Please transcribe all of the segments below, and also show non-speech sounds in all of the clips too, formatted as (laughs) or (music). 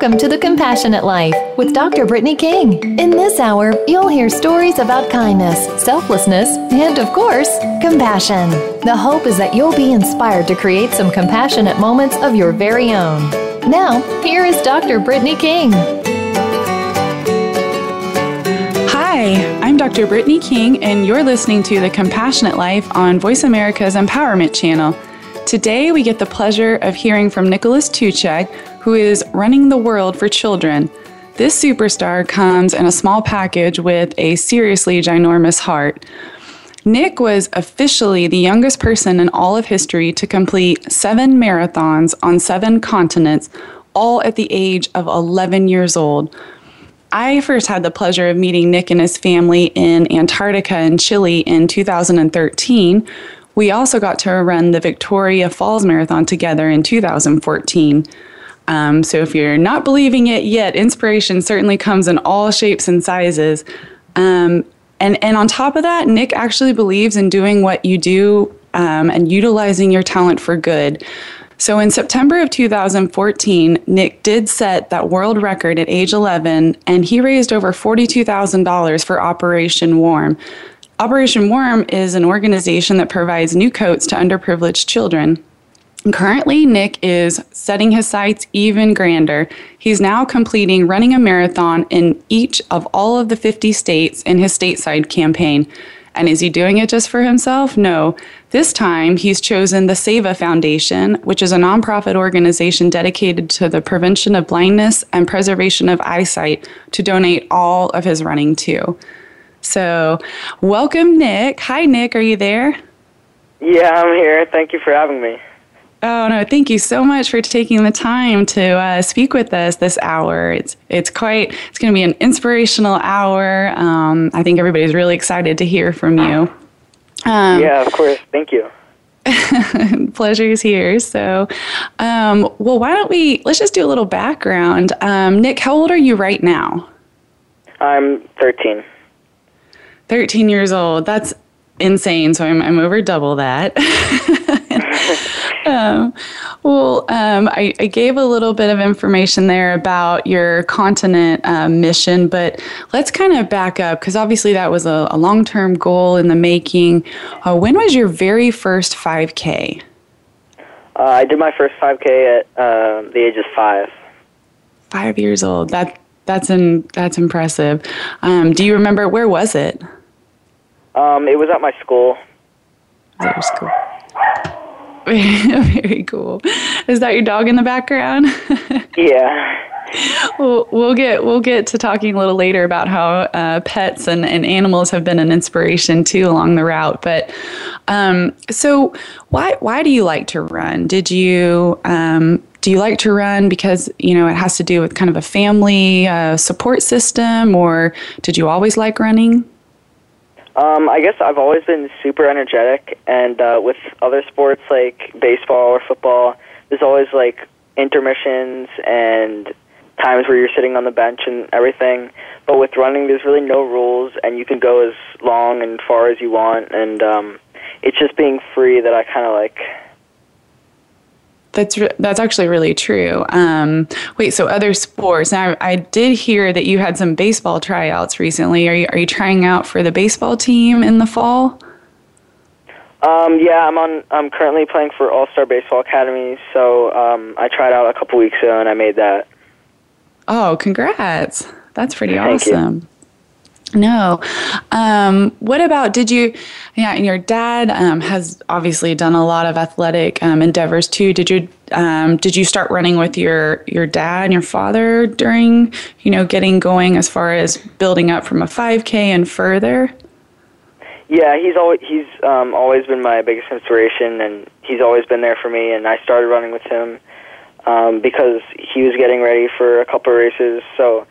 Welcome to The Compassionate Life with Dr. Brittany King. In this hour, you'll hear stories about kindness, selflessness, and of course, compassion. The hope is that you'll be inspired to create some compassionate moments of your very own. Now, here is Dr. Brittany King. Hi, I'm Dr. Brittany King, and you're listening to The Compassionate Life on Voice America's Empowerment Channel. Today, we get the pleasure of hearing from Nikolas Toocheck, who is running the world for children. This superstar comes in a small package with a seriously ginormous heart. Nick was officially the youngest person in all of history to complete seven marathons on seven continents, all at the age of 11 years old. I first had the pleasure of meeting Nick and his family in Antarctica and Chile in 2013. We also got to run the Victoria Falls Marathon together in 2014. Um, so if you're not believing it yet, inspiration certainly comes in all shapes and sizes. Um, and, and on top of that, Nick actually believes in doing what you do um, and utilizing your talent for good. So in September of 2014, Nick did set that world record at age 11, and he raised over $42,000 for Operation Warm. Operation Warm is an organization that provides new coats to underprivileged children. Currently, Nick is setting his sights even grander. He's now completing running a marathon in each of all of the 50 states in his stateside campaign. And is he doing it just for himself? No. This time, he's chosen the SEVA Foundation, which is a nonprofit organization dedicated to the prevention of blindness and preservation of eyesight, to donate all of his running to. So, welcome, Nick. Hi, Nick. Are you there? Yeah, I'm here. Thank you for having me. Oh no! Thank you so much for taking the time to uh, speak with us this hour. It's it's quite it's going to be an inspirational hour. Um, I think everybody's really excited to hear from you. Um, yeah, of course. Thank you. (laughs) pleasure is here. So, um, well, why don't we let's just do a little background. Um, Nick, how old are you right now? I'm 13. 13 years old. That's insane. So I'm I'm over double that. (laughs) um, well, um, I, I, gave a little bit of information there about your continent um, mission, but let's kind of back up because obviously that was a, a long term goal in the making. Uh, when was your very first 5K? Uh, I did my first 5K at uh, the age of five. Five years old. That that's in, that's impressive. Um, do you remember where was it? Um, it was at my school. At your school. (laughs) Very cool. Is that your dog in the background? (laughs) yeah. Well, we'll get we'll get to talking a little later about how uh, pets and, and animals have been an inspiration too along the route. But um, so why why do you like to run? Did you um, do you like to run because you know it has to do with kind of a family uh, support system, or did you always like running? Um, I guess I've always been super energetic, and uh, with other sports like baseball or football, there's always like intermissions and times where you're sitting on the bench and everything. But with running, there's really no rules, and you can go as long and far as you want, and um, it's just being free that I kind of like. That's re- that's actually really true. Um, wait, so other sports? Now, I did hear that you had some baseball tryouts recently. Are you are you trying out for the baseball team in the fall? Um, yeah, I'm on. I'm currently playing for All Star Baseball Academy. So um, I tried out a couple weeks ago and I made that. Oh, congrats! That's pretty Thank awesome. You. No. Um, what about did you? Yeah, and your dad um, has obviously done a lot of athletic um, endeavors too. Did you um, did you start running with your your dad and your father during you know getting going as far as building up from a 5K and further? Yeah, he's always he's um, always been my biggest inspiration, and he's always been there for me. And I started running with him um, because he was getting ready for a couple of races. So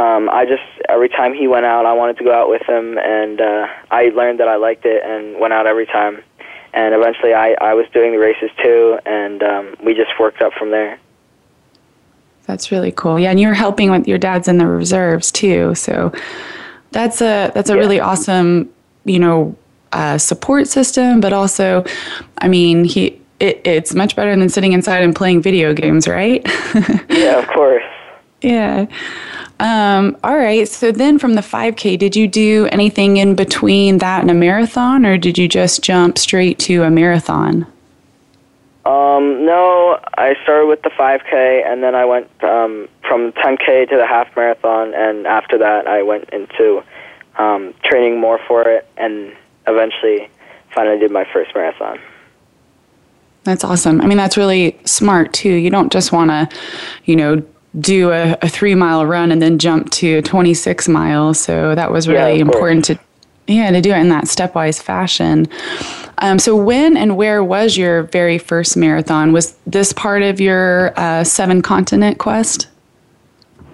um, I just every time he went out, I wanted to go out with him, and uh, I learned that I liked it and went out every time. And eventually, I I was doing the races too, and um, we just worked up from there. That's really cool. Yeah, and you're helping with your dad's in the reserves too. So that's a that's a yeah. really awesome, you know, uh, support system. But also, I mean, he it, it's much better than sitting inside and playing video games, right? (laughs) yeah, of course. Yeah. Um, all right. So then from the 5K, did you do anything in between that and a marathon, or did you just jump straight to a marathon? Um, no, I started with the 5K, and then I went um, from 10K to the half marathon, and after that, I went into um, training more for it, and eventually, finally did my first marathon. That's awesome. I mean, that's really smart too. You don't just want to, you know, do a, a, three mile run and then jump to 26 miles. So that was really yeah, important to, yeah, to do it in that stepwise fashion. Um, so when and where was your very first marathon? Was this part of your uh, seven continent quest?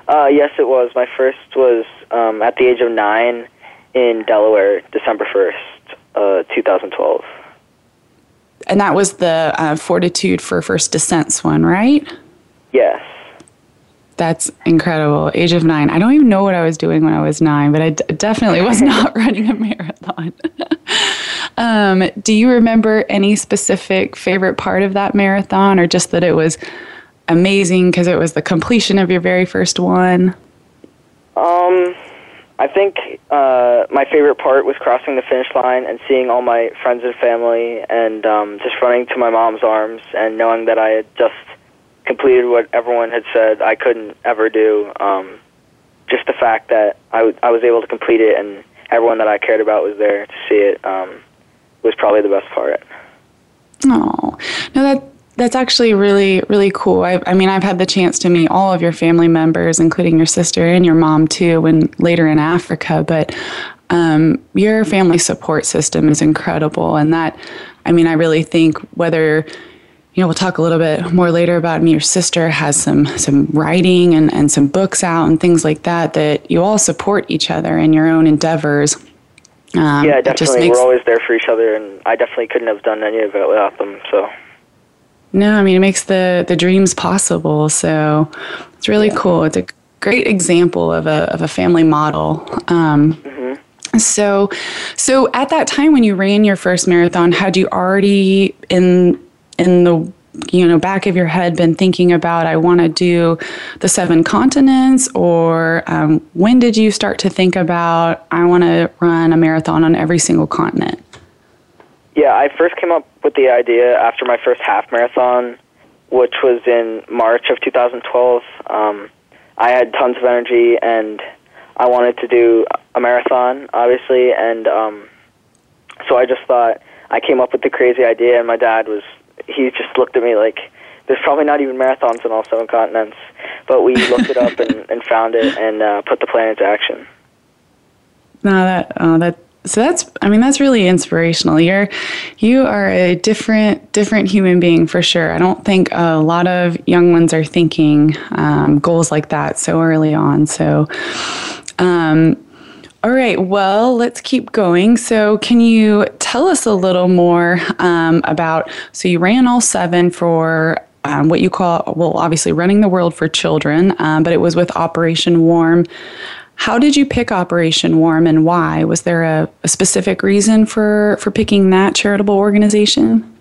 Uh, yes, it was. My first was um, at the age of nine in Delaware, December 1st, uh, 2012. And that was the uh, Fortitude for First Descents one, right? Yes. That's incredible. Age of nine. I don't even know what I was doing when I was nine, but I d- definitely was (laughs) not running a marathon. (laughs) um, do you remember any specific favorite part of that marathon, or just that it was amazing because it was the completion of your very first one? Um, I think uh, my favorite part was crossing the finish line and seeing all my friends and family, and um, just running to my mom's arms and knowing that I had just completed what everyone had said I couldn't ever do. Um, just the fact that I, w- I was able to complete it and everyone that I cared about was there to see it um, was probably the best part. Oh, no, that that's actually really really cool. I, I mean, I've had the chance to meet all of your family members, including your sister and your mom too, when later in Africa. But um, your family support system is incredible, and that I mean, I really think whether you know, we'll talk a little bit more later about me. Your sister has some some writing and, and some books out and things like that that you all support each other in your own endeavors. Um, yeah, definitely. Makes, We're always there for each other, and I definitely couldn't have done any of it without them. So. No, I mean it makes the the dreams possible. So it's really yeah. cool. It's a great example of a of a family model. Um, mm-hmm. So, so at that time when you ran your first marathon, had you already in in the you know back of your head been thinking about i want to do the seven continents or um, when did you start to think about i want to run a marathon on every single continent? Yeah i first came up with the idea after my first half marathon which was in march of 2012 um, i had tons of energy and i wanted to do a marathon obviously and um, so i just thought i came up with the crazy idea and my dad was he just looked at me like, there's probably not even marathons in all seven continents. But we looked it up and, (laughs) and found it and uh, put the plan into action. No, that uh, that so that's I mean that's really inspirational. You're you are a different different human being for sure. I don't think a lot of young ones are thinking um, goals like that so early on. So. Um, all right, well, let's keep going. So, can you tell us a little more um, about? So, you ran all seven for um, what you call, well, obviously running the world for children, um, but it was with Operation Warm. How did you pick Operation Warm and why? Was there a, a specific reason for, for picking that charitable organization?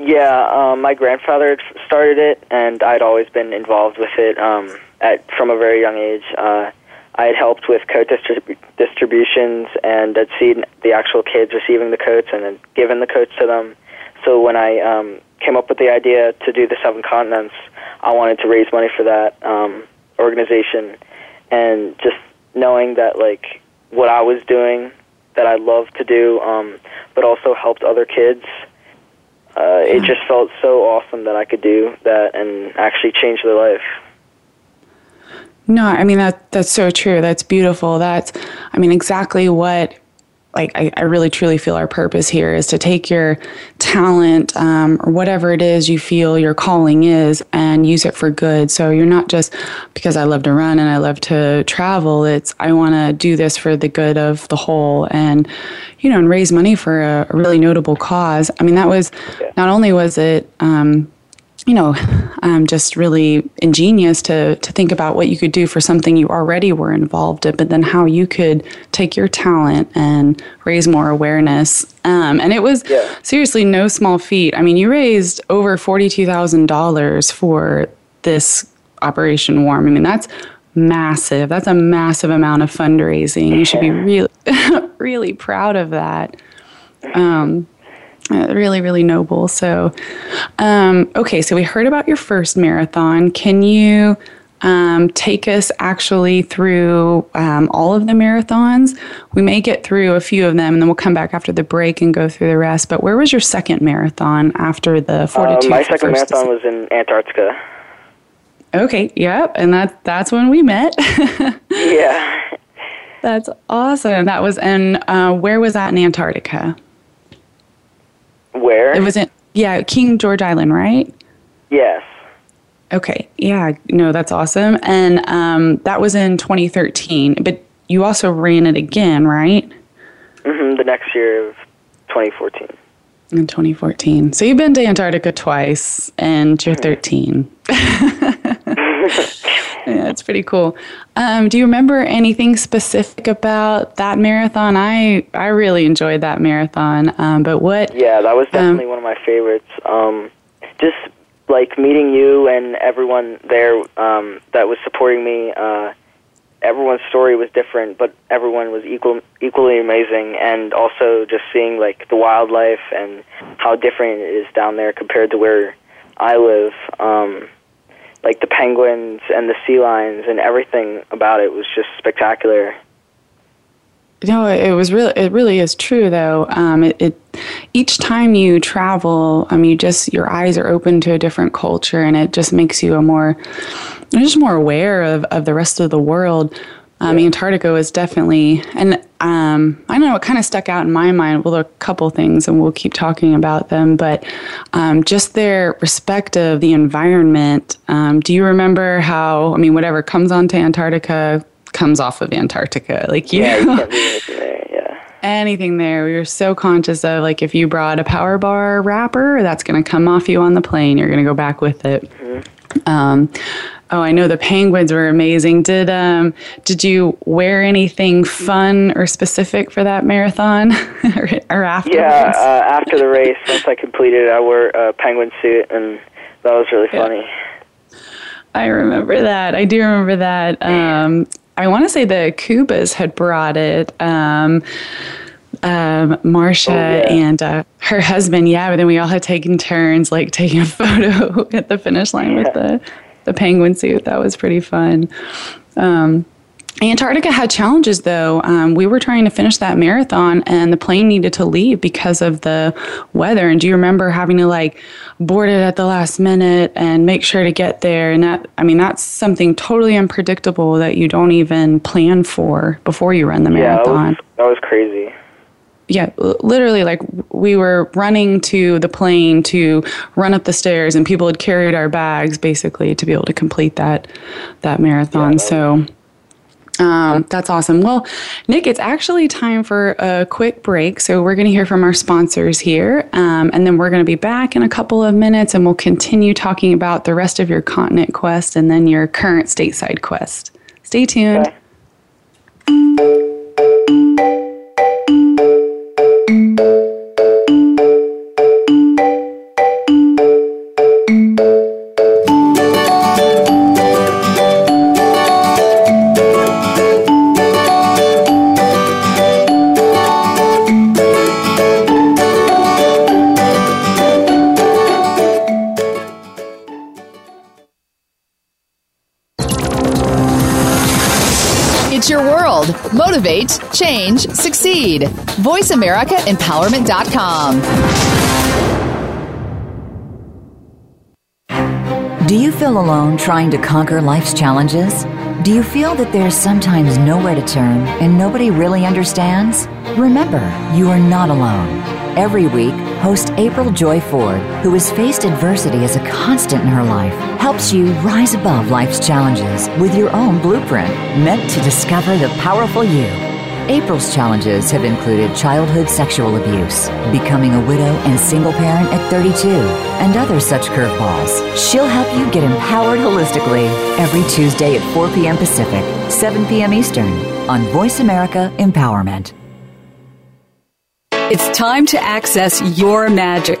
Yeah, um, my grandfather started it, and I'd always been involved with it um, at from a very young age. Uh, I had helped with coat distrib- distributions and had seen the actual kids receiving the coats and had given the coats to them. So when I um, came up with the idea to do the seven continents, I wanted to raise money for that um, organization, and just knowing that like what I was doing that I loved to do, um, but also helped other kids. Uh, it just felt so awesome that I could do that and actually change their life. No, I mean that that's so true. That's beautiful. That's I mean exactly what like I, I, really truly feel our purpose here is to take your talent um, or whatever it is you feel your calling is and use it for good so you're not just because i love to run and i love to travel it's i want to do this for the good of the whole and you know and raise money for a, a really notable cause i mean that was not only was it um, you know, um, just really ingenious to to think about what you could do for something you already were involved in, but then how you could take your talent and raise more awareness. Um, and it was yeah. seriously no small feat. I mean, you raised over forty two thousand dollars for this Operation Warm. I mean, that's massive. That's a massive amount of fundraising. You should be really, (laughs) really proud of that. Um, uh, really, really noble. So, um, okay, so we heard about your first marathon. Can you um, take us actually through um, all of the marathons? We may get through a few of them and then we'll come back after the break and go through the rest. But where was your second marathon after the 42? Uh, my second marathon was in Antarctica. Okay, yep, and that that's when we met. yeah. (laughs) That's awesome. That was in, uh, where was that in Antarctica? Where? It was in yeah, King George Island, right? Yes. Okay. Yeah. No, that's awesome. And um, that was in 2013. But you also ran it again, right? Mm-hmm. The next year of 2014. In 2014. So you've been to Antarctica twice, and you're mm-hmm. 13. (laughs) yeah, it's pretty cool. Um, do you remember anything specific about that marathon? I I really enjoyed that marathon. Um, but what? Yeah, that was um, definitely um, one of my favorites. Um, just like meeting you and everyone there um, that was supporting me. Uh, everyone's story was different, but everyone was equal, equally amazing. And also just seeing like the wildlife and how different it is down there compared to where I live. Um, like the penguins and the sea lions and everything about it was just spectacular. No, it was really it really is true though. Um, it, it each time you travel, um, you just your eyes are open to a different culture, and it just makes you a more just more aware of, of the rest of the world. Um. Antarctica was definitely, and um, I don't know, it kind of stuck out in my mind. Well, a couple things, and we'll keep talking about them, but um, just their respect of the environment. Um, do you remember how, I mean, whatever comes onto Antarctica comes off of Antarctica? Like, you yeah, know, there, yeah. anything there. We were so conscious of, like, if you brought a power bar wrapper, that's going to come off you on the plane. You're going to go back with it. Mm-hmm. Um, Oh, I know the penguins were amazing. Did um did you wear anything fun or specific for that marathon (laughs) or, or after? Yeah, uh, after the race, once I completed, I wore a penguin suit, and that was really funny. Yeah. I remember that. I do remember that. Um, I want to say the Cubas had brought it. Um, um, Marcia oh, yeah. and uh, her husband, yeah, but then we all had taken turns like taking a (laughs) photo at the finish line yeah. with the the penguin suit. That was pretty fun. Um, Antarctica had challenges though. Um, we were trying to finish that marathon and the plane needed to leave because of the weather. And do you remember having to like board it at the last minute and make sure to get there? And that, I mean, that's something totally unpredictable that you don't even plan for before you run the marathon. Yeah, that was, that was crazy yeah, literally, like we were running to the plane to run up the stairs, and people had carried our bags basically to be able to complete that that marathon. Yeah. So. Um, that's awesome. Well, Nick, it's actually time for a quick break. So, we're going to hear from our sponsors here, um, and then we're going to be back in a couple of minutes and we'll continue talking about the rest of your continent quest and then your current stateside quest. Stay tuned. Okay. Motivate, change, succeed. VoiceAmericaEmpowerment.com. Do you feel alone trying to conquer life's challenges? Do you feel that there's sometimes nowhere to turn and nobody really understands? Remember, you are not alone. Every week, host April Joy Ford, who has faced adversity as a constant in her life, helps you rise above life's challenges with your own blueprint meant to discover the powerful you. April's challenges have included childhood sexual abuse, becoming a widow and single parent at 32, and other such curveballs. She'll help you get empowered holistically every Tuesday at 4 p.m. Pacific, 7 p.m. Eastern on Voice America Empowerment. It's time to access your magic.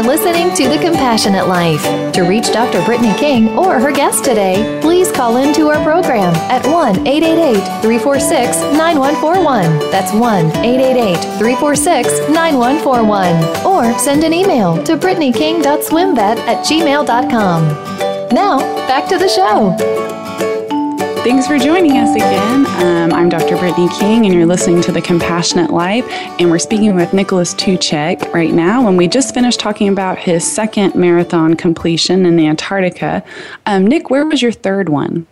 are listening to The Compassionate Life. To reach Dr. Brittany King or her guest today, please call into our program at 1 888 346 9141. That's 1 888 346 9141. Or send an email to BrittanyKing.swimvet at gmail.com. Now, back to the show. Thanks for joining us again. Um, I'm Dr. Brittany King, and you're listening to The Compassionate Life. And we're speaking with Nikolas Toocheck right now. And we just finished talking about his second marathon completion in Antarctica. Um, Nick, where was your third one?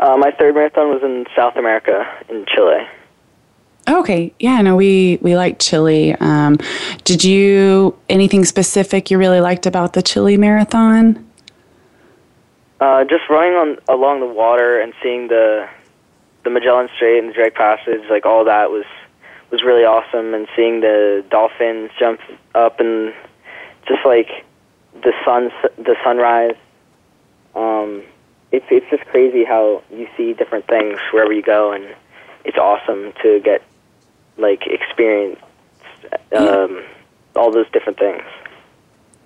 Uh, my third marathon was in South America, in Chile. Okay, yeah, no, we we like Chile. Um, did you anything specific you really liked about the Chile marathon? Uh, just running on along the water and seeing the the Magellan Strait and the Drake Passage, like all that was was really awesome. And seeing the dolphins jump up and just like the sun the sunrise. Um, it's it's just crazy how you see different things wherever you go, and it's awesome to get like experience um, all those different things.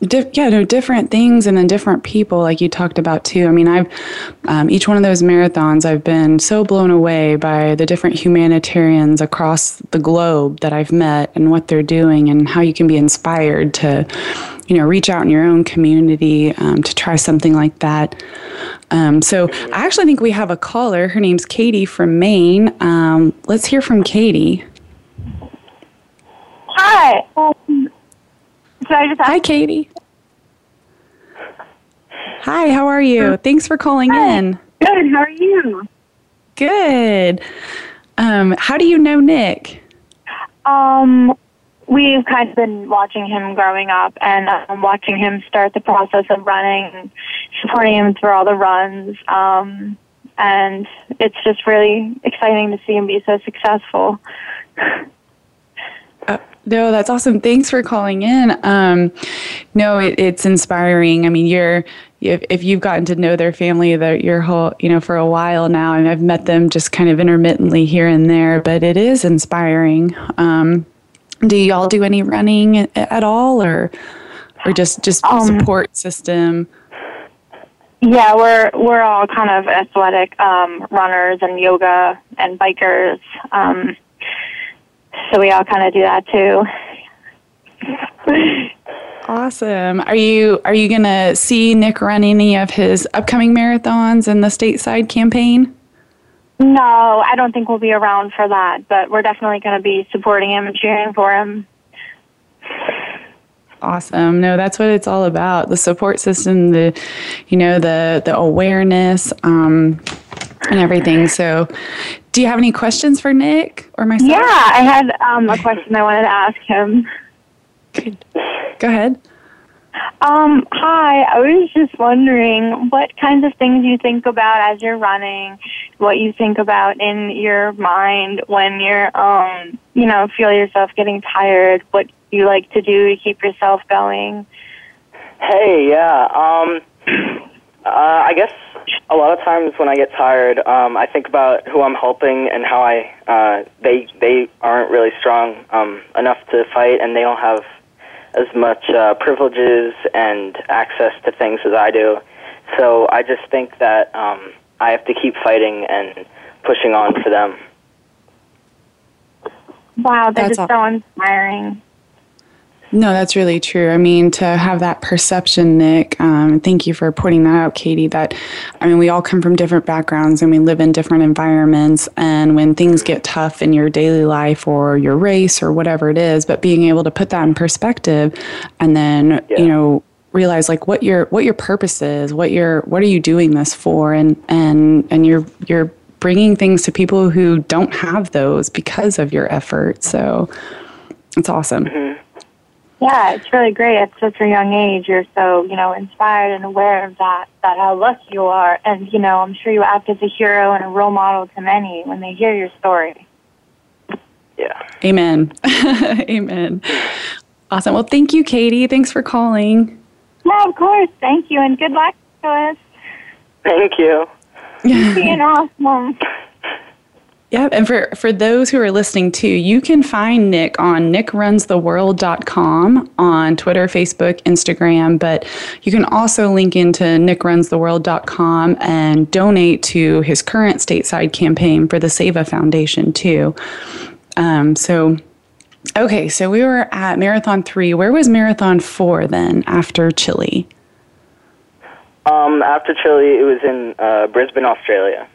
Di- yeah, no, different things and then different people, like you talked about too. I mean, I've um, each one of those marathons, I've been so blown away by the different humanitarians across the globe that I've met and what they're doing and how you can be inspired to, you know, reach out in your own community um, to try something like that. Um, so I actually think we have a caller. Her name's Katie from Maine. Um, let's hear from Katie. Hi. Um, I just Hi, Katie. Hi, how are you? Thanks for calling Hi. in. Good. How are you? Good. Um, how do you know Nick? Um, we've kind of been watching him growing up and um, watching him start the process of running, and supporting him through all the runs. Um, and it's just really exciting to see him be so successful. (laughs) No, that's awesome. Thanks for calling in. Um, no, it, it's inspiring. I mean, you're if, if you've gotten to know their family that your whole you know for a while now, and I've met them just kind of intermittently here and there, but it is inspiring. Um, do y'all do any running at, at all, or or just just Um, support system? Yeah, we're we're all kind of athletic um, runners and yoga and bikers. So we all kind of do that too. Awesome. Are you are you gonna see Nick run any of his upcoming marathons in the stateside campaign? No, I don't think we'll be around for that, but we're definitely going to be supporting him and cheering for him. Awesome. No, that's what it's all about. The support system, the you know, the the awareness, um, and everything. So do you have any questions for Nick or myself? Yeah, I had um, a question I wanted to ask him. Good. Go ahead. Um, hi, I was just wondering what kinds of things you think about as you're running, what you think about in your mind when you're, um, you know, feel yourself getting tired, what you like to do to keep yourself going. Hey, yeah. Um, (clears throat) uh, I guess a lot of times when I get tired, um, I think about who I'm helping and how I uh, they they aren't really strong um, enough to fight, and they don't have as much uh, privileges and access to things as I do. So I just think that um, I have to keep fighting and pushing on for them. Wow, that That's is aw- so inspiring. No, that's really true. I mean, to have that perception, Nick, um, thank you for pointing that out, Katie. That, I mean, we all come from different backgrounds and we live in different environments. And when things get tough in your daily life or your race or whatever it is, but being able to put that in perspective and then, Yeah. you know, realize like what your what your purpose is what your what are you doing this for and and and you're you're bringing things to people who don't have those because of your effort so it's awesome Yeah, it's really great. At such a young age, you're so you know inspired and aware of that. That how lucky you are, and you know I'm sure you act as a hero and a role model to many when they hear your story. Yeah. Amen. (laughs) Amen. Awesome. Well, thank you, Katie. Thanks for calling. Yeah, of course. Thank you, and good luck to us. Thank you. Being awesome. (laughs) Yep. And for, for those who are listening too, you can find Nick on nickrunstheworld.com on Twitter, Facebook, Instagram, but you can also link into nickrunstheworld.com and donate to his current stateside campaign for the Seva Foundation too. Um, so, okay, so we were at Marathon 3. Where was Marathon 4 then after Chile? Um, after Chile, it was in uh, Brisbane, Australia.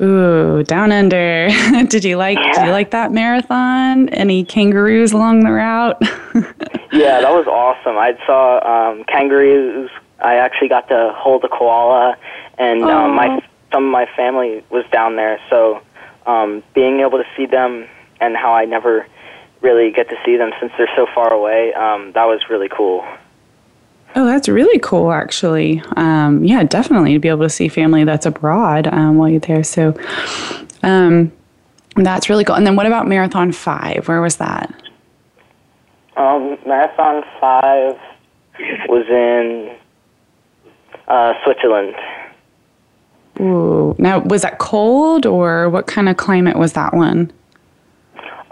Ooh, down under. (laughs) did you like did you like that marathon? Any kangaroos along the route? (laughs) Yeah, that was awesome. I saw um, kangaroos. I actually got to hold a koala, and um, my some of my family was down there. So um, being able to see them and how I never really get to see them since they're so far away, um, that was really cool. Oh, that's really cool actually. Um, yeah, definitely to be able to see family that's abroad um, while you're there. So um, that's really cool. And then what about Marathon 5? Where was that? Um, Marathon Five was in uh, Switzerland. Ooh. Now, was that cold or what kind of climate was that one?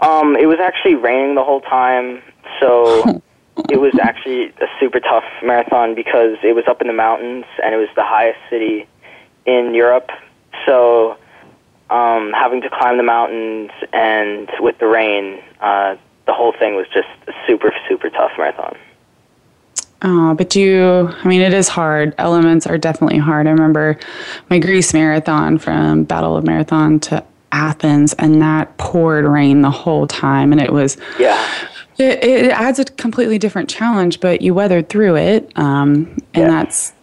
Um, it was actually raining the whole time, so (laughs) it was actually a super tough marathon because it was up in the mountains and it was the highest city in Europe. So um, having to climb the mountains and with the rain, uh, the whole thing was just a super super tough marathon. Oh, but you, I mean, it is hard. Elements are definitely hard. I remember my Greece marathon from Battle of Marathon to Athens, and that poured rain the whole time. And it was, Yeah. It, it adds a completely different challenge, but you weathered through it. Um, and Yeah. that's,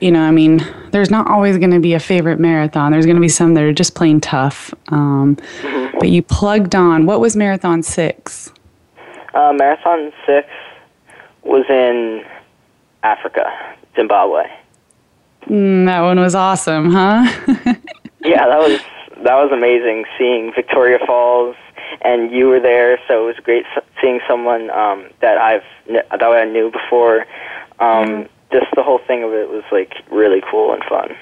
you know, I mean, there's not always going to be a favorite marathon. There's going to be some that are just plain tough. Um, But you plugged on. What was Marathon 6? Uh, marathon six was in Africa, Zimbabwe. Mm, that one was awesome, huh? (laughs) Yeah, that was that was amazing seeing Victoria Falls, and you were there, so it was great seeing someone um, that I've that I knew before. Um, Just the whole thing of it was like really cool and fun.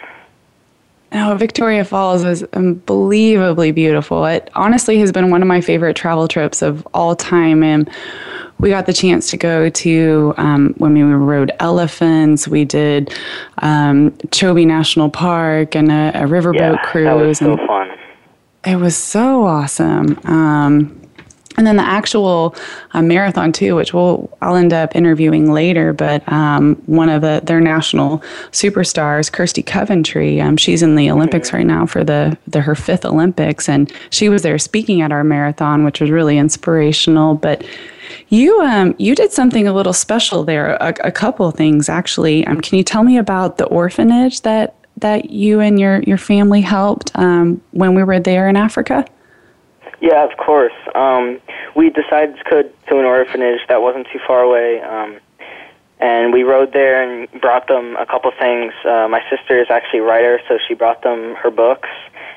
Oh, Victoria Falls was unbelievably beautiful. It honestly has been one of my favorite travel trips of all time. And we got the chance to go to um, when we rode elephants. We did um, Chobe National Park and a, a riverboat Yeah, cruise. that was so and fun. It was so awesome. Um, and then the actual uh, marathon too, which we'll I'll end up interviewing later. But um, one of the their national superstars, Kirsty Coventry, um, she's in the Olympics right now for the, the her fifth Olympics, and she was there speaking at our marathon, which was really inspirational. But you um, you did something a little special there, a, a couple of things actually. Um, can you tell me about the orphanage that that you and your your family helped um, when we were there in Africa? Yeah, of course. Um, we decided to go to an orphanage that wasn't too far away, um, and we rode there and brought them a couple things. Uh, my sister is actually a writer, so she brought them her books,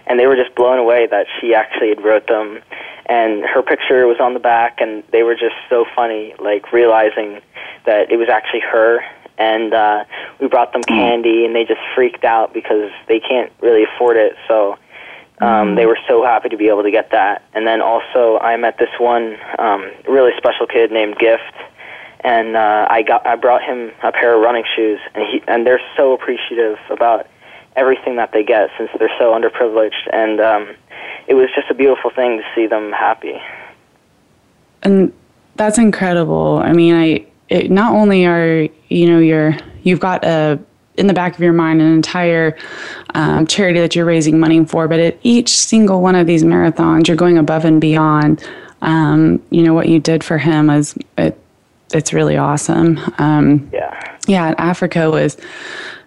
and they were just blown away that she actually had wrote them. And her picture was on the back, and they were just so funny, like realizing that it was actually her and uh, we brought them candy, and they just freaked out because they can't really afford it. So um, they were so happy to be able to get that. And then also, I met this one um, really special kid named Gift, and uh, I got I brought him a pair of running shoes, and he and they're so appreciative about everything that they get since they're so underprivileged, and um, it was just a beautiful thing to see them happy. and that's incredible. I mean, I it, not only are you know you're you've got a in the back of your mind an entire um, charity that you're raising money for, but at each single one of these marathons, you're going above and beyond. Um, you know what you did for him is it, it's really awesome. Um, Yeah. yeah, Africa was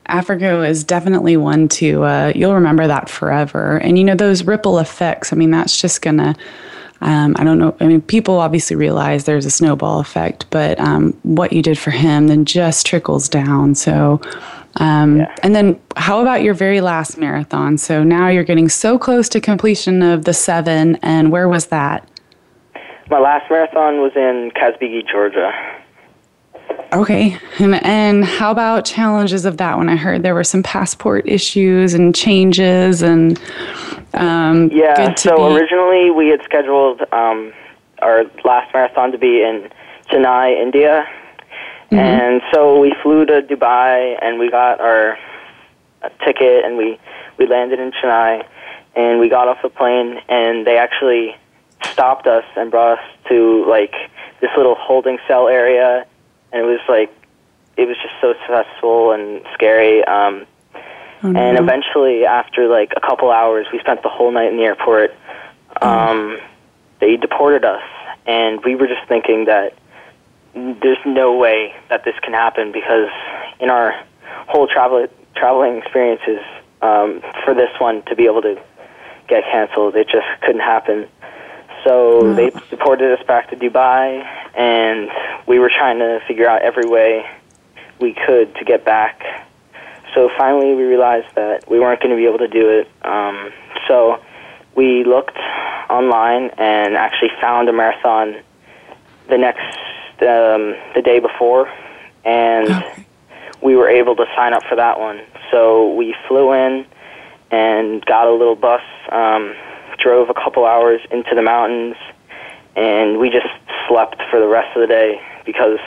Africa was definitely one to uh, you'll remember that forever. And you know those ripple effects. I mean, that's just gonna. Um, I don't know. I mean, people obviously realize there's a snowball effect, but um, what you did for him then just trickles down. So, um, Yeah. and then how about your very last marathon? So now you're getting so close to completion of the seven, and where was that? My last marathon was in Kazbegi, Georgia. Okay. And, and how about challenges of that one? I heard there were some passport issues and changes and um, Yeah, so be- originally we had scheduled um, our last marathon to be in Chennai, India. Mm-hmm. And so we flew to Dubai and we got our uh, ticket and we, we landed in Chennai and we got off the plane and they actually stopped us and brought us to like this little holding cell area and it was like it was just so stressful and scary. Um, Oh, no. and eventually, after like a couple hours, we spent the whole night in the airport. Um, they deported us, and we were just thinking that there's no way that this can happen because in our whole travel traveling experiences, um, for this one to be able to get canceled, it just couldn't happen. So they deported us back to Dubai, and we were trying to figure out every way we could to get back. So finally, we realized that we weren't going to be able to do it. Um, so we looked online and actually found a marathon the next um, the day before, and we were able to sign up for that one. So we flew in and got a little bus, um, drove a couple hours into the mountains, and we just slept for the rest of the day because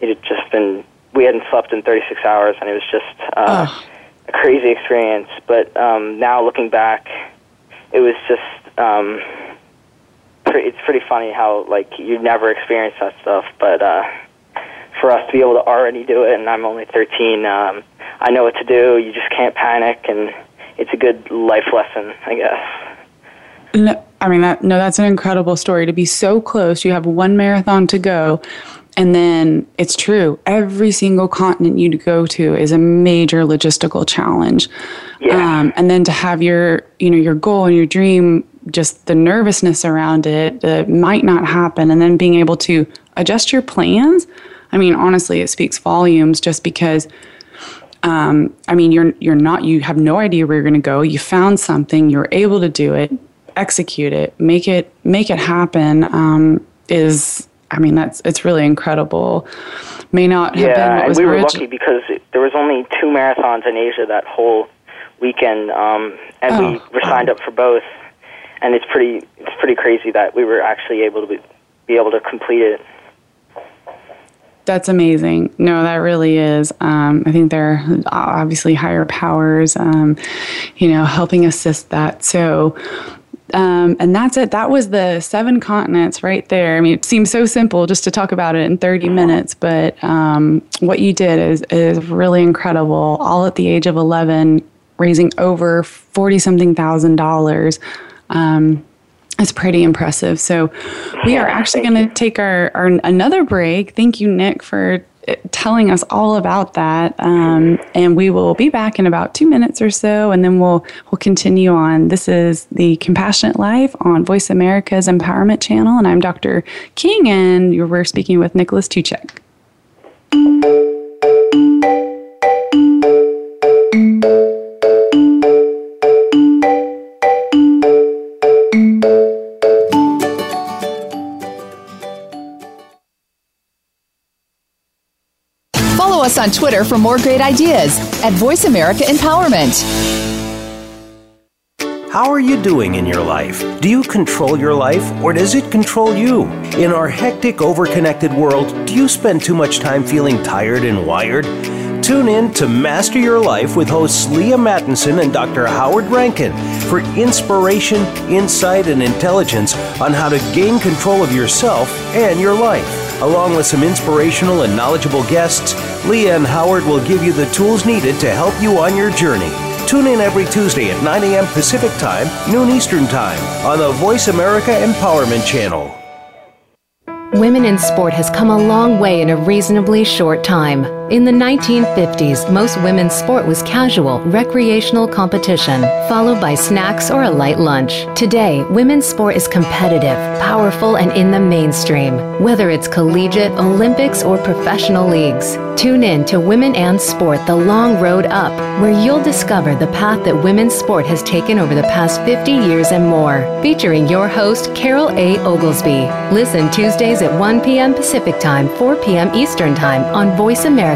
it had just been we hadn't slept in 36 hours, and it was just uh, a crazy experience. But um, now looking back, it was just um, pre- it's pretty funny how like you never experience that stuff, but uh, for us to be able to already do it, and I'm only 13, um, I know what to do. You just can't panic, and it's a good life lesson, I guess. No, I mean that. No, that's an incredible story to be so close. You have one marathon to go, and then it's true. Every single continent you go to is a major logistical challenge. Yeah. Um, and then to have your, you know, your goal and your dream, just the nervousness around it, it might not happen, and then being able to adjust your plans. I mean, honestly, it speaks volumes just because um, I mean, you're you're not you have no idea where you're going to go. You found something, you're able to do it, execute it, make it make it happen. Um, is I mean, that's it's really incredible. May not have been Yeah, and was we were lucky because it, there was only two marathons in Asia that whole weekend, um, and Oh, we were signed up for both. And it's pretty it's pretty crazy that we were actually able to be, be able to complete it. That's amazing. No, that really is. Um, I think there are obviously higher powers, um, you know, helping assist that. So, um, and that's it. That was the seven continents right there. I mean, it seems so simple just to talk about it in 30 minutes, but um, what you did is, is really incredible. All at the age of 11, raising over 40 something thousand dollars. Um, it's pretty impressive. So we are actually going to take our, our another break. Thank you, Nick, for telling us all about that. Um, and we will be back in about two minutes or so, and then we'll we'll continue on. This is the Compassionate Life on Voice America's Empowerment Channel, and I'm Dr. King, and we're speaking with Nikolas Toocheck. Us on Twitter for more great ideas at Voice America Empowerment. How are you doing in your life? Do you control your life or does it control you? In our hectic, overconnected world, do you spend too much time feeling tired and wired? Tune in to Master Your Life with hosts Leah Mattinson and Dr. Howard Rankin for inspiration, insight, and intelligence on how to gain control of yourself and your life. Along with some inspirational and knowledgeable guests, Leah and Howard will give you the tools needed to help you on your journey. Tune in every Tuesday at 9 a.m. Pacific Time, noon Eastern Time on the Voice America Empowerment Channel. Women in sport has come a long way in a reasonably short time. In the 1950s, most women's sport was casual, recreational competition, followed by snacks or a light lunch. Today, women's sport is competitive, powerful, and in the mainstream, whether it's collegiate, Olympics, or professional leagues. Tune in to Women and Sport The Long Road Up, where you'll discover the path that women's sport has taken over the past 50 years and more. Featuring your host, Carol A. Oglesby. Listen Tuesdays at 1 p.m. Pacific Time, 4 p.m. Eastern Time on Voice America.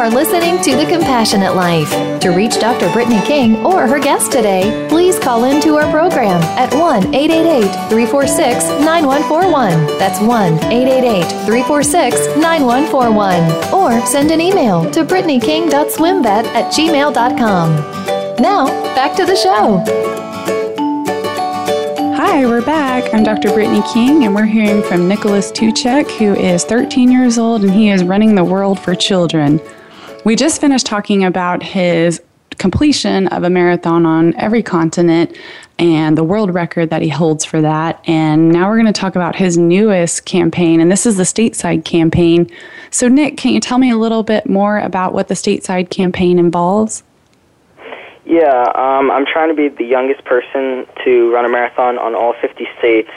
Are listening to The Compassionate Life. To reach Dr. Brittany King or her guest today, please call into our program at 1 888 346 9141. That's 1 888 346 9141. Or send an email to brittanyking.swimvet at gmail.com. Now, back to the show. Hi, we're back. I'm Dr. Brittany King, and we're hearing from Nikolas Toocheck, who is 13 years old and he is running the world for children. We just finished talking about his completion of a marathon on every continent and the world record that he holds for that. And now we're going to talk about his newest campaign, and this is the stateside campaign. So, Nick, can you tell me a little bit more about what the stateside campaign involves? Yeah, um, I'm trying to be the youngest person to run a marathon on all 50 states,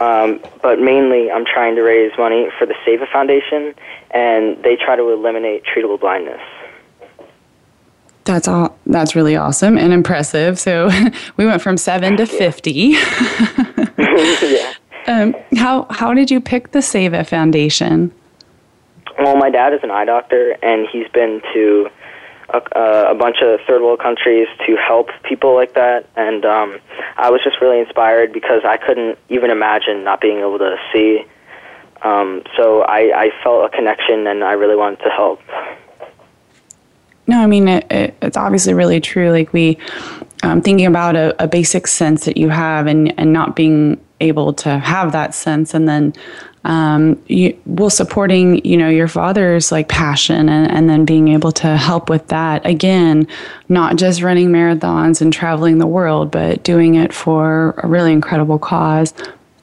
um, but mainly I'm trying to raise money for the SEVA Foundation, and they try to eliminate treatable blindness. That's all. That's really awesome and impressive. So (laughs) we went from seven to fifty. (laughs) yeah. Um, how how did you pick the Save SEVA Foundation? Well, my dad is an eye doctor, and he's been to a, a bunch of third world countries to help people like that. And um, I was just really inspired because I couldn't even imagine not being able to see. Um, so I, I felt a connection, and I really wanted to help. No, I mean it, it, it's obviously really true. Like we, um, thinking about a, a, basic sense that you have, and and not being able to have that sense, and then um, you, well, supporting you know your father's like passion, and and then being able to help with that again, not just running marathons and traveling the world, but doing it for a really incredible cause.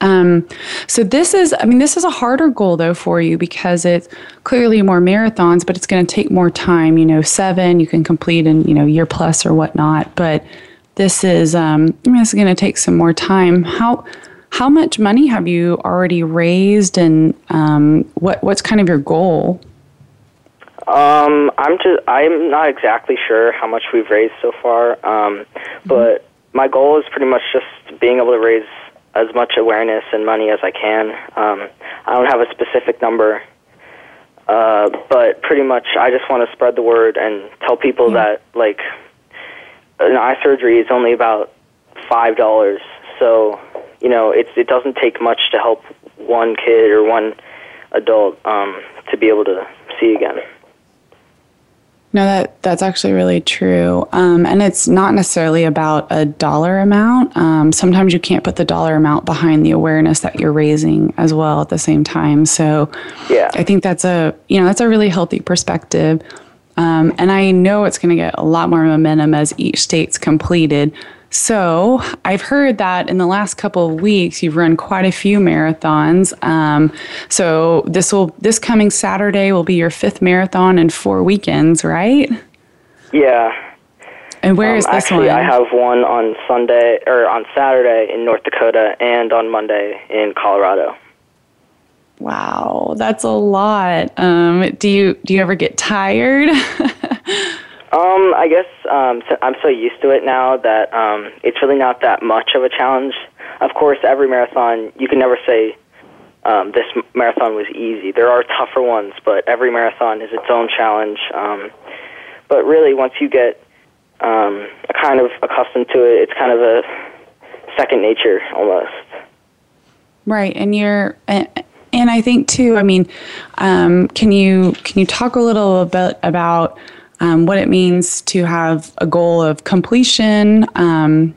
Um, so this is, I mean, this is a harder goal though for you because it's clearly more marathons, but it's going to take more time. You know, seven you can complete in you know year plus or whatnot, but this is, um, I mean, this is going to take some more time. How how much money have you already raised, and um, what what's kind of your goal? Um, I'm just I'm not exactly sure how much we've raised so far, um, mm-hmm. but my goal is pretty much just being able to raise as much awareness and money as I can. Um, I don't have a specific number, uh, but pretty much I just want to spread the word and tell people that like an eye surgery is only about five dollars. So you know it's it doesn't take much to help one kid or one adult um, to be able to see again. No, that that's actually really true, um, and it's not necessarily about a dollar amount. Um, sometimes you can't put the dollar amount behind the awareness that you're raising as well at the same time. So, yeah, I think that's a you know that's a really healthy perspective, um, and I know it's going to get a lot more momentum as each state's completed. So I've heard that in the last couple of weeks you've run quite a few marathons. Um, so this will this coming Saturday will be your fifth marathon in four weekends, right? Yeah. And where um, is this actually, one? I have one on Sunday or on Saturday in North Dakota and on Monday in Colorado. Wow, that's a lot. Um, do you do you ever get tired? (laughs) Um, I guess um, so I'm so used to it now that um, it's really not that much of a challenge. Of course, every marathon you can never say um, this marathon was easy. There are tougher ones, but every marathon is its own challenge. Um, but really, once you get um, kind of accustomed to it, it's kind of a second nature almost. Right, and you're, and I think too. I mean, um, can you can you talk a little bit about um, what it means to have a goal of completion? Um,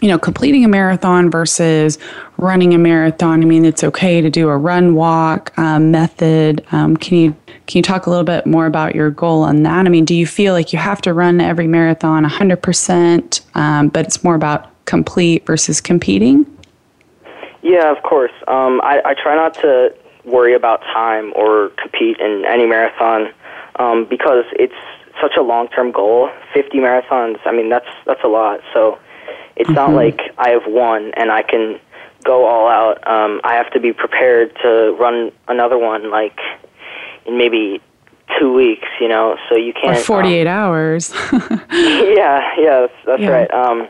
you know, completing a marathon versus running a marathon. I mean, it's okay to do a run walk um, method. Um, can you can you talk a little bit more about your goal on that? I mean, do you feel like you have to run every marathon 100%, um, but it's more about complete versus competing? Yeah, of course. Um, I, I try not to worry about time or compete in any marathon um, because it's such a long-term goal. 50 marathons. I mean, that's that's a lot. So it's mm-hmm. not like I have one and I can go all out. Um, I have to be prepared to run another one like in maybe two weeks. You know, so you can't. Or 48 um, hours. (laughs) yeah, yeah, that's, that's yeah. right. Um,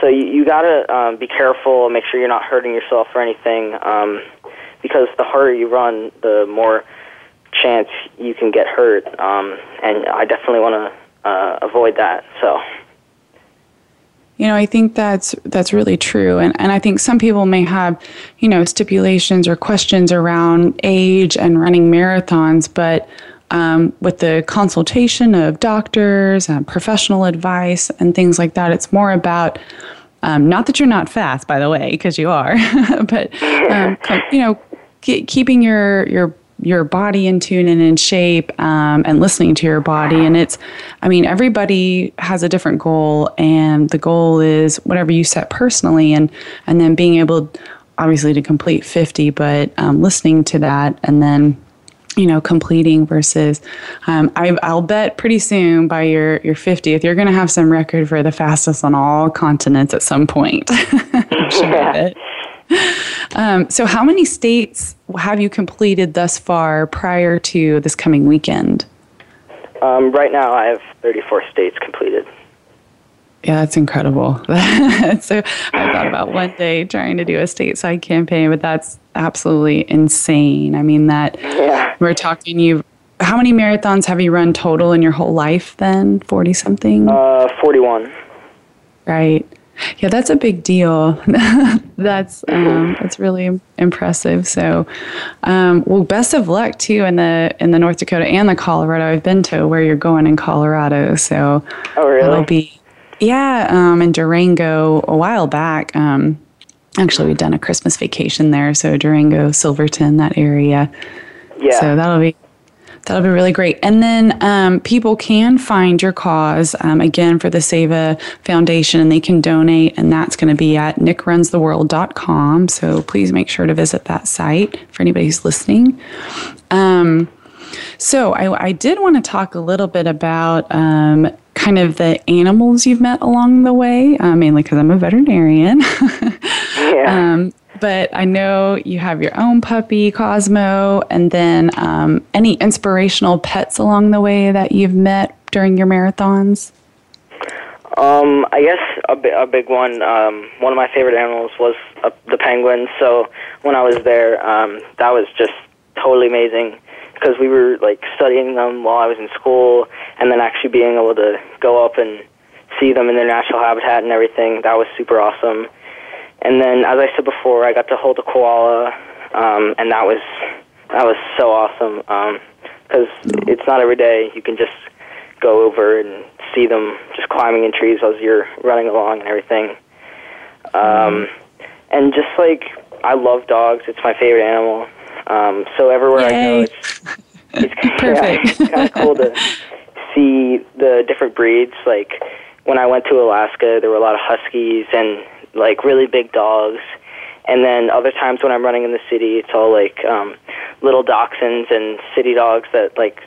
so you, you gotta um, be careful, make sure you're not hurting yourself or anything, um, because the harder you run, the more chance you can get hurt. Um, and I definitely want to uh, avoid that. So. You know, I think that's that's really true, and and I think some people may have, you know, stipulations or questions around age and running marathons, but um, with the consultation of doctors and professional advice and things like that, it's more about um, not that you're not fast, by the way, because you are, (laughs) but um, (laughs) you know, keeping your your your body in tune and in shape um, and listening to your body. And it's i mean everybody has a different goal and the goal is whatever you set personally and and then being able obviously to complete 50 but um, listening to that and then you know completing versus um, I, will bet pretty soon by your your 50th you're going to have some record for the fastest on all continents at some point. (laughs) Sure um, so, how many states have you completed thus far prior to this coming weekend? Um, right now, I have 34 states completed. Yeah, that's incredible. (laughs) so I thought about one day trying to do a stateside campaign, but that's absolutely insane. I mean, that yeah. we're talking you. How many marathons have you run total in your whole life? Then forty something. Uh, forty-one. Right. Yeah, that's a big deal. (laughs) that's um, that's really impressive. So, um, well, best of luck too in the in the North Dakota and the Colorado. I've been to where you're going in Colorado, so oh really? It'll be yeah, um, in Durango a while back. Um, actually, we've done a Christmas vacation there, so Durango, Silverton, that area. Yeah. So that'll be That'll be really great. And then um, people can find your cause um, again for the SEVA Foundation and they can donate, and that's going to be at nickrunstheworld.com. So please make sure to visit that site for anybody who's listening. Um, so I, I, did want to talk a little bit about um, kind of the animals you've met along the way, uh, mainly because I'm a veterinarian. (laughs) yeah. Um, but I know you have your own puppy, Cosmo, and then um, any inspirational pets along the way that you've met during your marathons? Um, I guess a, bi- a big one. Um, one of my favorite animals was uh, the penguin. So when I was there, um, that was just totally amazing because we were like studying them while I was in school, and then actually being able to go up and see them in their natural habitat and everything. That was super awesome. And then, as I said before, I got to hold a koala, um, and that was that was so awesome because um, it's not every day you can just go over and see them just climbing in trees as you're running along and everything. Um, and just like I love dogs, it's my favorite animal. Um, so everywhere Yay. I go, it's it's, (laughs) yeah, it's kind of cool to see the different breeds. Like when I went to Alaska, there were a lot of huskies and like really big dogs. And then other times when I'm running in the city, it's all like um, little dachshunds and city dogs that like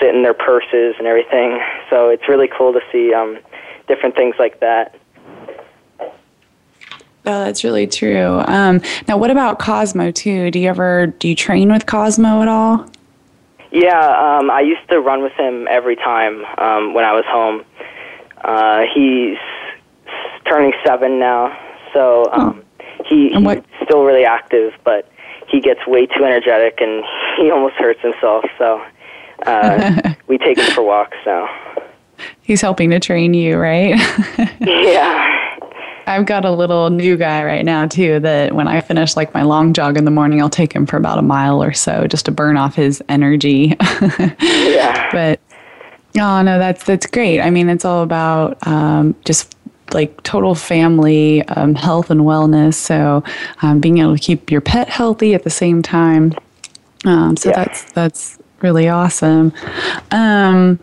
sit in their purses and everything. (laughs) So it's really cool to see um, different things like that. Oh, that's really true. Um, now, what about Cosmo too? Do you ever do you train with Cosmo at all? Yeah, um, I used to run with him every time um, when I was home. Uh, he's turning seven now, so um, he, he's still really active, but he gets way too energetic and (laughs) he almost hurts himself. So uh, (laughs) we take him for walks now. He's helping to train you, right? (laughs) yeah. I've got a little new guy right now too that when I finish like my long jog in the morning, I'll take him for about a mile or so just to burn off his energy. yeah. But oh no, that's that's great. I mean, it's all about um, just like total family um, health and wellness. So um, being able to keep your pet healthy at the same time. Um, so Yeah. that's that's really awesome. Um,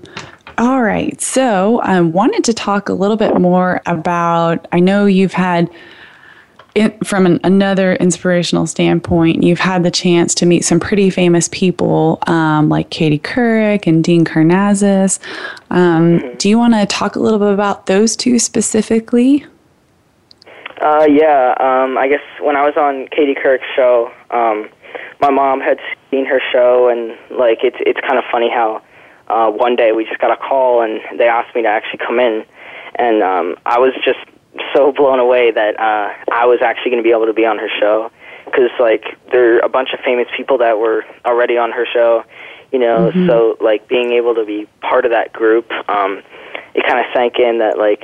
all right. So I wanted to talk a little bit more about. I know you've had. It, from an, another inspirational standpoint, you've had the chance to meet some pretty famous people um, like Katie Couric and Dean Karnazes. Um, Do you want to talk a little bit about those two specifically? Uh, yeah, um, I guess when I was on Katie Couric's show, um, my mom had seen her show, and like it's it's kind of funny how uh, one day we just got a call and they asked me to actually come in, and um, I was just so blown away that uh, I was actually going to be able to be on her show because like there are a bunch of famous people that were already on her show, you know. Mhm. So like being able to be part of that group, um, it kind of sank in that like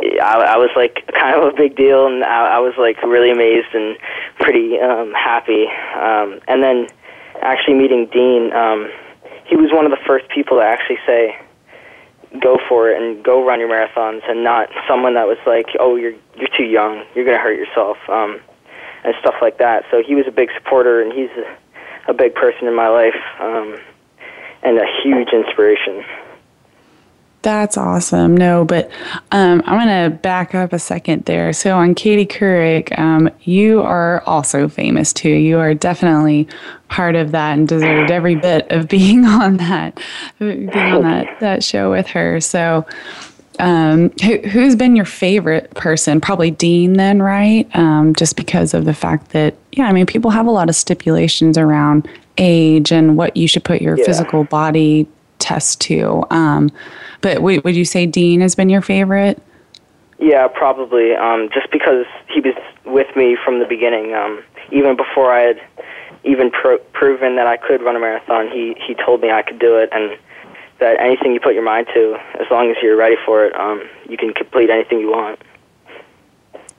I, I was like (laughs) kind of a big deal, and I, I was like really amazed and pretty um, happy. Um, and then actually meeting Dean, um, he was one of the first people to actually say, "Go for it and go run your marathons," and not someone that was like, "Oh, you're you're too young, you're gonna hurt yourself," um, and stuff like that. So he was a big supporter, and he's a, a big person in my life, um, and a huge inspiration. That's awesome. No, but um, I'm going to back up a second there. So, on Katie Couric, um, you are also famous too. You are definitely part of that and deserved every bit of being (laughs) on that, being on that, that show with her. So, um, who, who's been your favorite person? Probably Dean, then, right? Um, just because of the fact that, yeah, I mean, people have a lot of stipulations around age and what you should put your Yeah. physical body test to. Um, but would, would you say Dean has been your favorite? Yeah, probably. Um, just because he was with me from the beginning, um, even before I had even pro- proven that I could run a marathon, he he told me I could do it, and that anything you put your mind to, as long as you're ready for it, um, you can complete anything you want.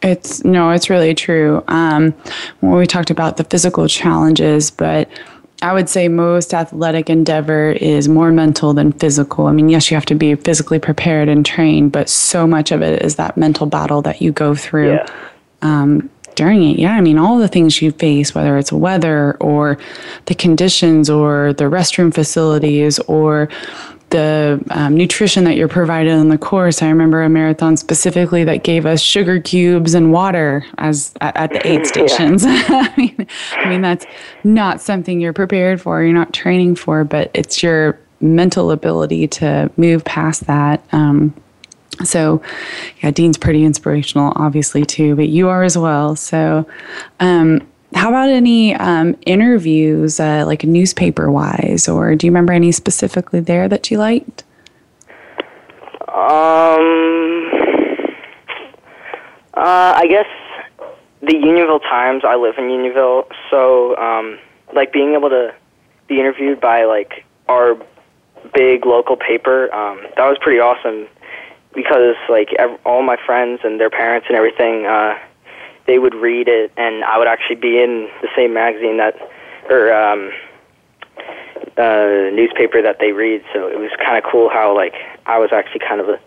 It's no, it's really true. Um, when we talked about the physical challenges, but I would say most athletic endeavor is more mental than physical. I mean, yes, you have to be physically prepared and trained, but so much of it is that mental battle that you go through um, during it. Yeah, I mean, all the things you face, whether it's weather or the conditions or the restroom facilities or the um, nutrition that you're provided in the course. I remember a marathon specifically that gave us sugar cubes and water as at, at the aid (laughs) stations. (laughs) I mean, I mean that's not something you're prepared for. You're not training for, but it's your mental ability to move past that. Um, so, yeah, Dean's pretty inspirational, obviously too, but you are as well. So, um, how about any um, interviews, uh, like newspaper wise, or do you remember any specifically there that you liked? Um, uh, I guess the Unionville Times. I live in Unionville, so um, like being able to be interviewed by like our big local paper. Um, that was pretty awesome because like ev- all my friends and their parents and everything, uh, they would read it, and I would actually be in the same magazine that or um, uh, newspaper that they read. So it was kind of cool how like I was actually kind of a,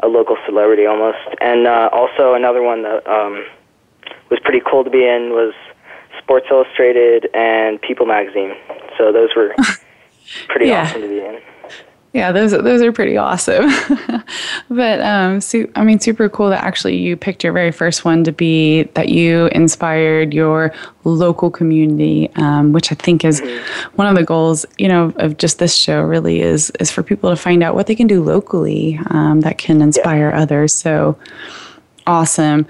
a local celebrity almost. And uh, also another one that um, was pretty cool to be in was Sports Illustrated and People Magazine. So those were (laughs) pretty Yeah. awesome to be in. Yeah, those those are pretty awesome. (laughs) but um, I mean, super cool that actually you picked your very first one to be that you inspired your local community, um, which I think is one of the goals, you know, of just this show. Really is is for people to find out what they can do locally um, that can inspire others. So awesome.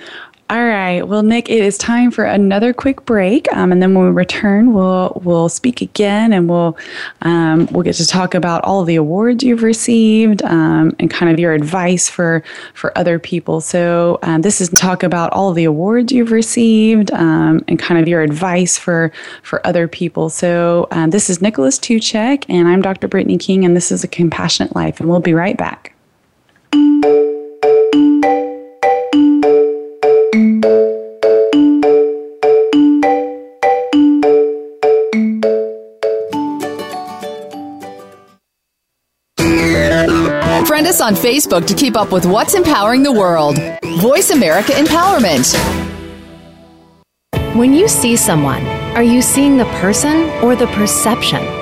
All right. Well, Nick, it is time for another quick break, um, and then when we return, we'll we'll speak again, and we'll um, we'll get to talk about all the awards you've received um, and kind of your advice for for other people. So uh, this is talk about all the awards you've received um, and kind of your advice for for other people. So uh, this is Nikolas Toocheck, and I'm Dr. Brittany King, and this is a Compassionate Life, and we'll be right back. Us on Facebook to keep up with what's empowering the world. Voice America Empowerment. When you see someone, are you seeing the person or the perception?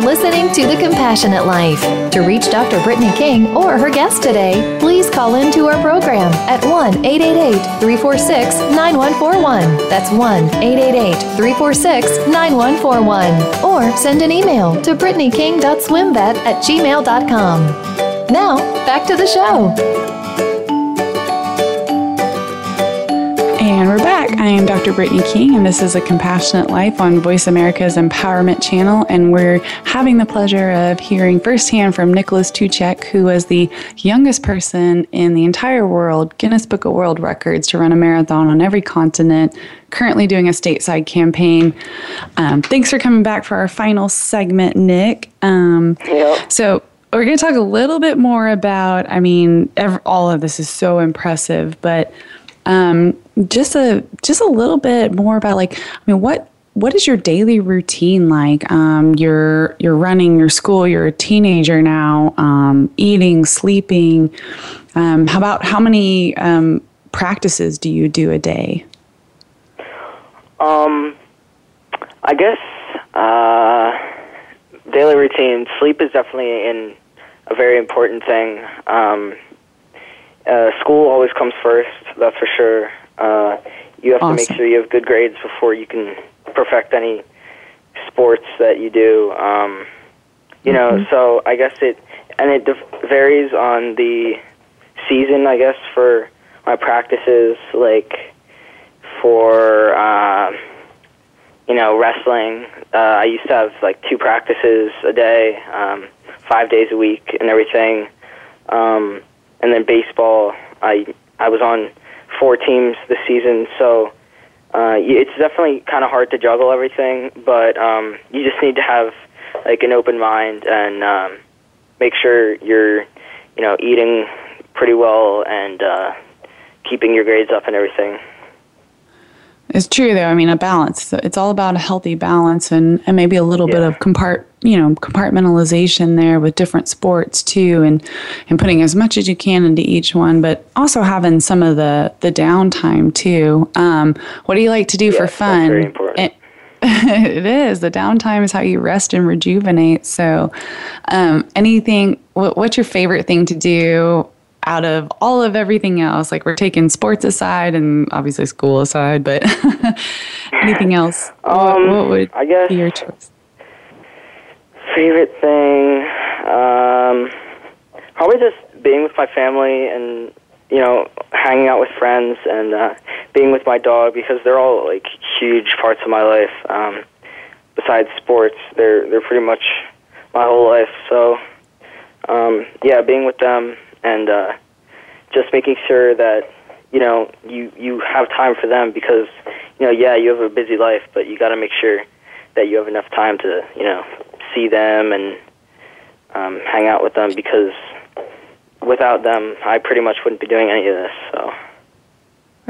Are listening to The Compassionate Life. To reach Dr. Brittany King or her guest today, please call into our program at 1 888 346 9141. That's 1 888 346 9141. Or send an email to BrittanyKing.swimvet at gmail.com. Now, back to the show. I am Dr. Brittany King, and this is A Compassionate Life on Voice America's Empowerment Channel. And we're having the pleasure of hearing firsthand from Nikolas Toocheck, who was the youngest person in the entire world, Guinness Book of World Records, to run a marathon on every continent, currently doing a stateside campaign. Um, thanks for coming back for our final segment, Nick. Um, So, we're going to talk a little bit more about, I mean, ev- all of this is so impressive, but um, just a just a little bit more about like I mean what what is your daily routine like? Um, you're you're running your school. You're a teenager now. Um, eating, sleeping. Um, how about how many um, practices do you do a day? Um, I guess uh, daily routine. Sleep is definitely in a very important thing. Um, uh, school always comes first. That's for sure. Uh, you have to make sure you have good grades before you can perfect any sports that you do. Um, you know, Mhm. so I guess it and it varies on the season. I guess for my practices, like for uh, you know wrestling, uh, I used to have like two practices a day, um, five days a week, and everything. Um, and then baseball, I I was on four teams this season, so uh, it's definitely kind of hard to juggle everything. But um, you just need to have like an open mind and um, make sure you're you know eating pretty well and uh, keeping your grades up and everything. It's true though. I mean, a balance. It's all about a healthy balance and, and maybe a little bit of compart, you know, compartmentalization there with different sports too, and and putting as much as you can into each one, but also having some of the the downtime too. Um, what do you like to do for fun? very important. It, (laughs) it is. The downtime is how you rest and rejuvenate. So, um, anything. What, what's your favorite thing to do out of all of everything else? Like we're taking sports aside and obviously school aside, but (laughs) anything else? Um, what, what would I guess be your choice? Favorite thing, um, probably just being with my family and you know hanging out with friends and uh, being with my dog because they're all like huge parts of my life. Um, besides sports, they're they're pretty much my whole life. So um, yeah, being with them and uh, just making sure that you know you you have time for them because you know yeah you have a busy life, but you got to make sure that you have enough time to you know see them and um, hang out with them because without them, I pretty much wouldn't be doing any of this. So.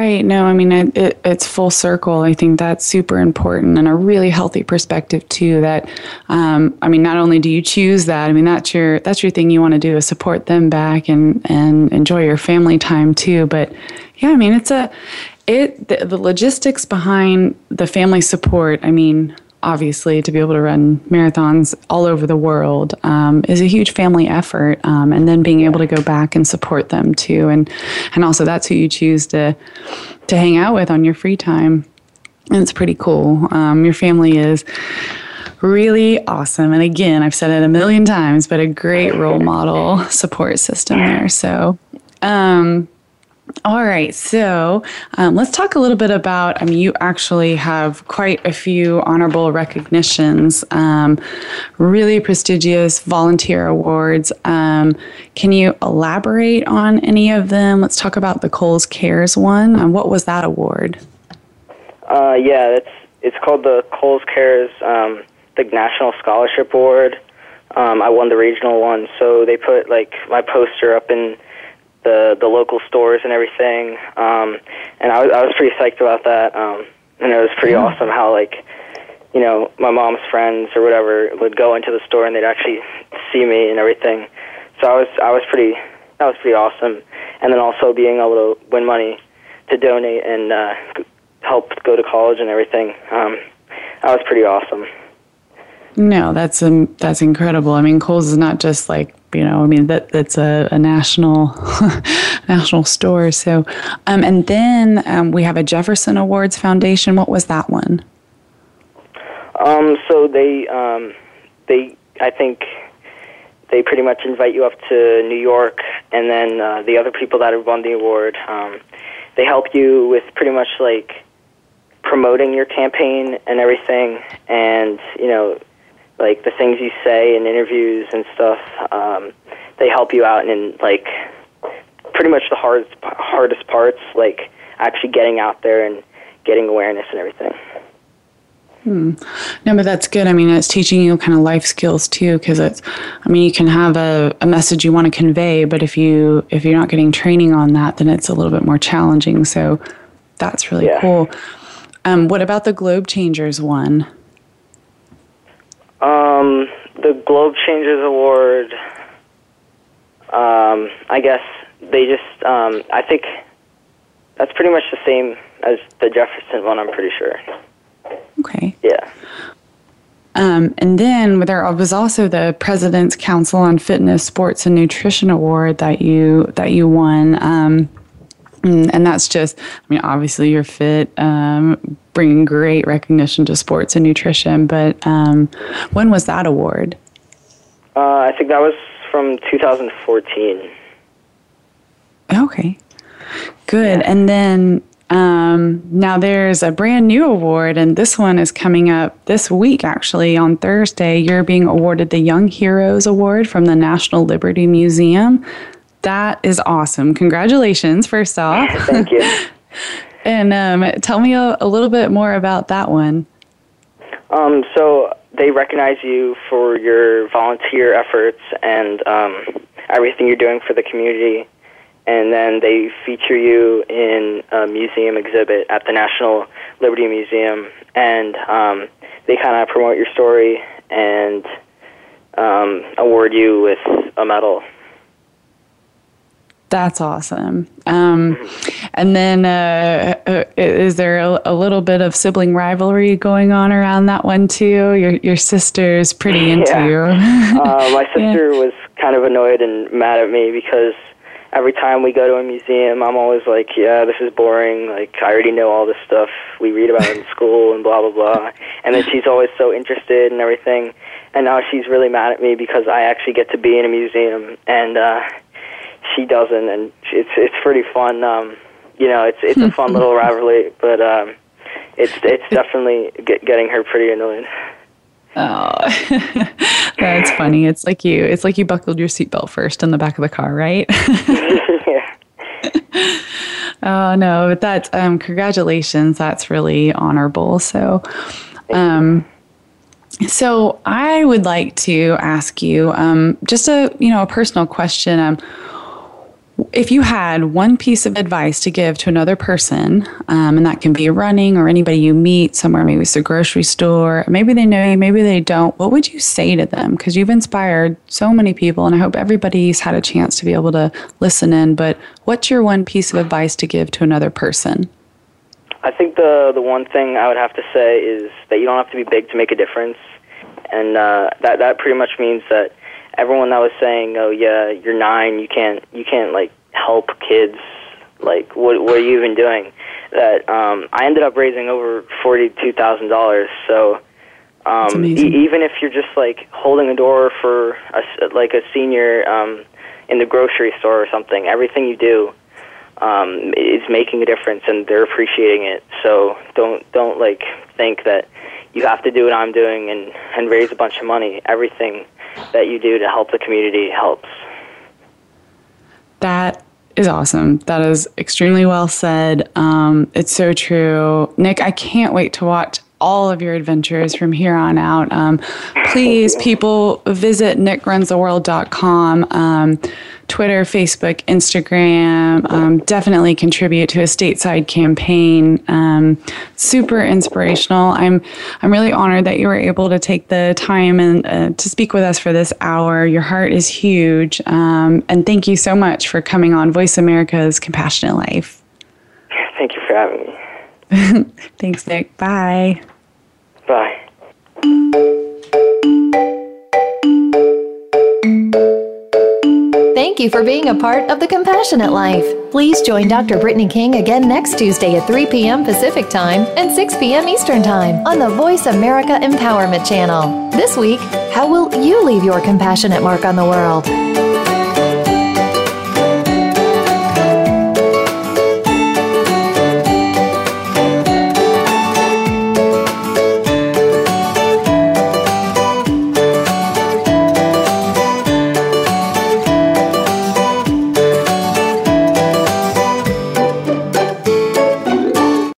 Right. No, I mean, it, it, it's full circle. I think that's super important and a really healthy perspective too. That, um, I mean, not only do you choose that, I mean, that's your that's your thing you want to do is support them back and and enjoy your family time too. But yeah, I mean, it's a it the, the logistics behind the family support. I mean, obviously to be able to run marathons all over the world um, is a huge family effort um, and then being able to go back and support them too. And and also that's who you choose to to hang out with on your free time. And it's pretty cool. Um, your family is really awesome. And again i've said it a million times but a great role model support system there. So um, all right, so um, let's talk a little bit about. I mean, you actually have quite a few honorable recognitions, um, really prestigious volunteer awards. Um, can you elaborate on any of them? Let's talk about the Kohl's Cares one. Um, what was that award? Uh, yeah, it's it's called the Kohl's Cares, um, the National Scholarship Award. Um, I won the regional one, so they put like my poster up in the the local stores and everything. Um, and I was I was pretty psyched about that. Um, and it was pretty yeah. awesome how like you know my mom's friends or whatever would go into the store and they'd actually see me and everything. So I was I was pretty that was pretty awesome. And then also being able to win money to donate and uh, help go to college and everything. Um, that was pretty awesome. No, that's um, that's incredible. I mean, Kohl's is not just like you know, I mean that that's a, a national (laughs) national store. So, um, and then um, we have a Jefferson Awards Foundation. What was that one? Um, so they um, they I think they pretty much invite you up to New York, and then uh, the other people that have won the award, um, they help you with pretty much like promoting your campaign and everything, and you know like the things you say in interviews and stuff. Um, they help you out in like pretty much the hardest hardest parts, like actually getting out there and getting awareness and everything. Hmm. No, but that's good. I mean, it's teaching you kind of life skills too, because it's. I mean, you can have a, a message you want to convey, but if you if you're not getting training on that, then it's a little bit more challenging. So, that's really yeah. cool. Um, what about the Globe Changers one? Um, the Globe Changers Award. Um, I guess they just. Um, I think that's pretty much the same as the Jefferson one. I'm pretty sure. Okay. Yeah. Um, and then there was also the President's Council on Fitness, Sports, and Nutrition Award that you that you won. Um, and that's just, I mean, obviously you're fit, um, bringing great recognition to sports and nutrition. But um, when was that award? Uh, I think that was from 2014. Okay, good. And then um, now there's a brand new award, and this one is coming up this week, actually, on Thursday. You're being awarded the Young Heroes Award from the National Liberty Museum. That is awesome. Congratulations, first off. Thank you. (laughs) and um, tell me a, a, little bit more about that one. Um, so they recognize you for your volunteer efforts and um, everything you're doing for the community. And then they feature you in a museum exhibit at the National Liberty Museum. And um, they kind of promote your story and um, award you with a medal. That's awesome. Um, and then, uh, uh, is there a, a, little bit of sibling rivalry going on around that one too? Your your sister's pretty into yeah. you. uh, (laughs) my sister yeah. was kind of annoyed and mad at me because every time we go to a museum, I'm always like, yeah, this is boring. Like, I already know all this stuff we read about in school and blah, blah, blah. And then she's always so interested and everything. And now she's really mad at me because I actually get to be in a museum and uh, she doesn't. And it's, it's pretty fun. Um, you know, it's, it's a (laughs) fun little rivalry, but um, it's, it's definitely get, getting her pretty annoying. Oh, (laughs) that's funny. It's like you. It's like you buckled your seatbelt first in the back of the car, right? (laughs) yeah. oh no, but that's um, congratulations. That's really honorable. So, um, so I would like to ask you um, just a you know a personal question. Um, if you had one piece of advice to give to another person, um, and that can be running or anybody you meet somewhere, maybe it's a grocery store, maybe they know you, maybe they don't, what would you say to them? Because you've inspired so many people, and I hope everybody's had a chance to be able to listen in. But what's your one piece of advice to give to another person? I think the the one thing I would have to say is that you don't have to be big to make a difference, and uh, that that pretty much means that everyone that was saying, "Oh yeah, you're nine, you can't you can't like help kids. Like what what are you even doing?" That um, I ended up raising over forty two thousand dollars. So um, e- even if you're just like holding a door for a, like a senior um, in the grocery store or something, everything you do um, is making a difference, and they're appreciating it. So don't don't like think that you have to do what I'm doing and and raise a bunch of money. Everything that you do to help the community helps. That is awesome. That is extremely well said. Um, it's so true. Nick, I can't wait to watch all of your adventures from here on out. Um, please, people, visit nickrunstheworld.com. Um, Twitter, Facebook, Instagram. Um, definitely contribute to a stateside campaign. Um, super inspirational. I'm I'm really honored that you were able to take the time and uh, to speak with us for this hour. Your heart is huge, um, and thank you so much for coming on Voice America's Compassionate Life. Thank you for having me. (laughs) Thanks, Nick. Bye. Bye. Thank you for being a part of the Compassionate Life. Please join Dr. Brittany King again next Tuesday at 3 p.m. Pacific Time and 6 p.m. Eastern Time on the Voice America Empowerment Channel. This week, how will you leave your compassionate mark on the world?